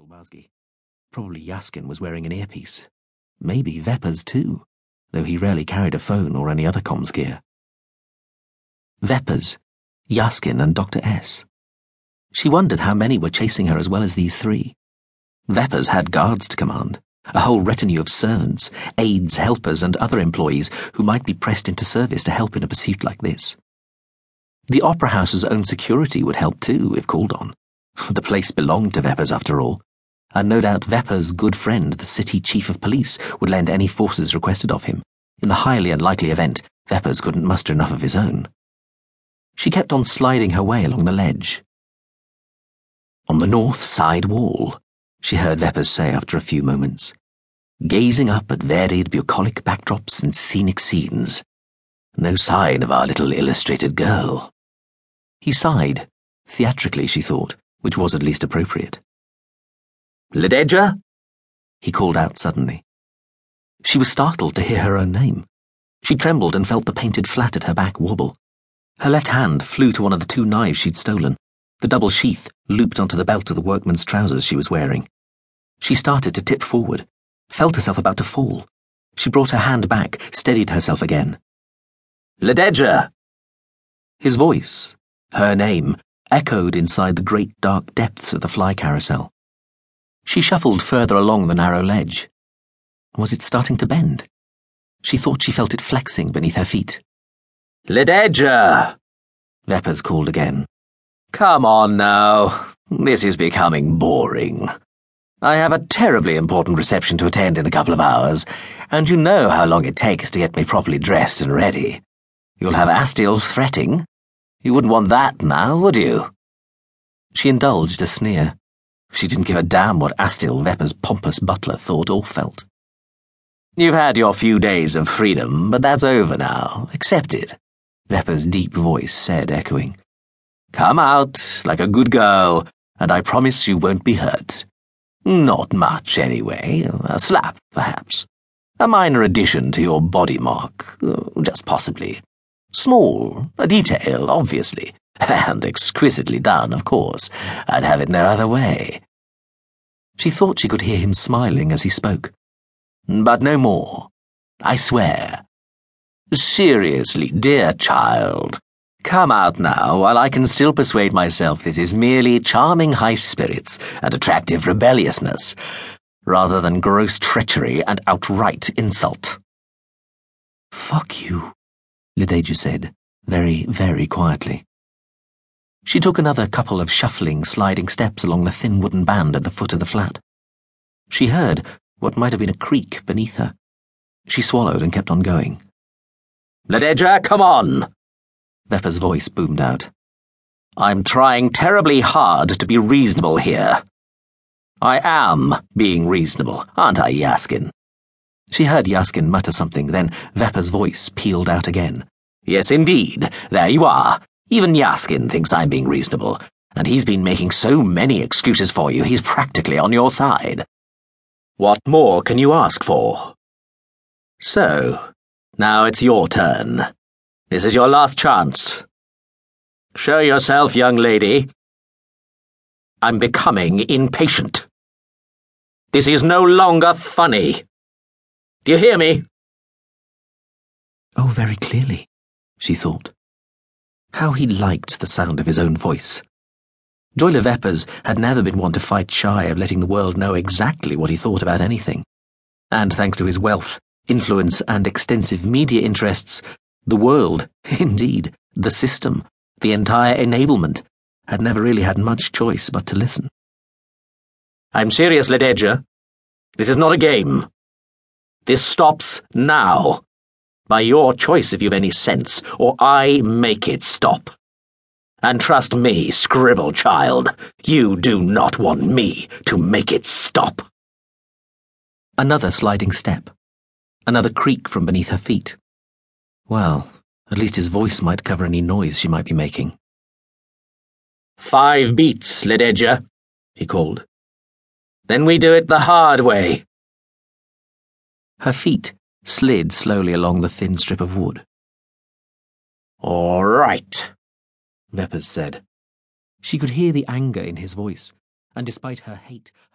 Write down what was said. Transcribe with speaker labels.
Speaker 1: Shulbowski. Probably Yaskin was wearing an earpiece. Maybe Veppers too, though he rarely carried a phone or any other comms gear. Veppers, Yaskin, and Dr. S. She wondered how many were chasing her as well as these three. Veppers had guards to command, a whole retinue of servants, aides, helpers, and other employees who might be pressed into service to help in a pursuit like this. The Opera House's own security would help too, if called on. The place belonged to Veppers, after all, and no doubt Veppers' good friend, the city chief of police, would lend any forces requested of him, in the highly unlikely event Veppers couldn't muster enough of his own. She kept on sliding her way along the ledge. On the north side wall, she heard Veppers say after a few moments, gazing up at varied bucolic backdrops and scenic scenes. No sign of our little illustrated girl. He sighed, theatrically, she thought, which was at least appropriate.
Speaker 2: Lededje?
Speaker 1: He called out suddenly. She was startled to hear her own name. She trembled and felt the painted flat at her back wobble. Her left hand flew to one of the two knives she'd stolen. The double sheath looped onto the belt of the workman's trousers she was wearing. She started to tip forward, felt herself about to fall. She brought her hand back, steadied herself again.
Speaker 2: Lededje!
Speaker 1: His voice, her name, echoed inside the great dark depths of the fly carousel. She shuffled further along the narrow ledge. Was it starting to bend? She thought she felt it flexing beneath her feet.
Speaker 2: Lededje!
Speaker 1: Veppers called again.
Speaker 2: Come on now. This is becoming boring. I have a terribly important reception to attend in a couple of hours, and you know how long it takes to get me properly dressed and ready. You'll have Astil fretting. You wouldn't want that now, would you?
Speaker 1: She indulged a sneer. She didn't give a damn what Astil Veppers' pompous butler thought or felt.
Speaker 2: You've had your few days of freedom, but that's over now. Accept it,
Speaker 1: Veppers' deep voice said, echoing.
Speaker 2: Come out like a good girl, and I promise you won't be hurt. Not much, anyway. A slap, perhaps. A minor addition to your body mark, just possibly. Small, a detail, obviously, and exquisitely done, of course. I'd have it no other way.
Speaker 1: She thought she could hear him smiling as he spoke.
Speaker 2: But no more. I swear. Seriously, dear child, come out now while I can still persuade myself this is merely charming high spirits and attractive rebelliousness, rather than gross treachery and outright insult.
Speaker 1: Fuck you, Lededje said, very, very quietly. She took another couple of shuffling, sliding steps along the thin wooden band at the foot of the flat. She heard what might have been a creak beneath her. She swallowed and kept on going.
Speaker 2: Lededje, come on!
Speaker 1: Veppers' voice boomed out.
Speaker 2: I'm trying terribly hard to be reasonable here. I am being reasonable, aren't I, Yaskin?
Speaker 1: She heard Yaskin mutter something, then Veppers' voice pealed out again.
Speaker 2: Yes, indeed. There you are. Even Yaskin thinks I'm being reasonable, and he's been making so many excuses for you, he's practically on your side. What more can you ask for? So, now it's your turn. This is your last chance. Show yourself, young lady. I'm becoming impatient. This is no longer funny. Do you hear me?
Speaker 1: Oh, very clearly, she thought. How he liked the sound of his own voice. Joiler Veppers had never been one to fight shy of letting the world know exactly what he thought about anything. And thanks to his wealth, influence, and extensive media interests, the world, indeed, the system, the entire enablement, had never really had much choice but to listen.
Speaker 2: I'm serious, Lededje. This is not a game. This stops now. By your choice if you've any sense, or I make it stop. And trust me, scribble child, you do not want me to make it stop.
Speaker 1: Another sliding step. Another creak from beneath her feet. Well, at least his voice might cover any noise she might be making.
Speaker 2: Five beats, Lededje, he called. Then we do it the hard way.
Speaker 1: Her feet slid slowly along the thin strip of wood.
Speaker 2: All right,
Speaker 1: Veppers said. She could hear the anger in his voice, and despite her hate,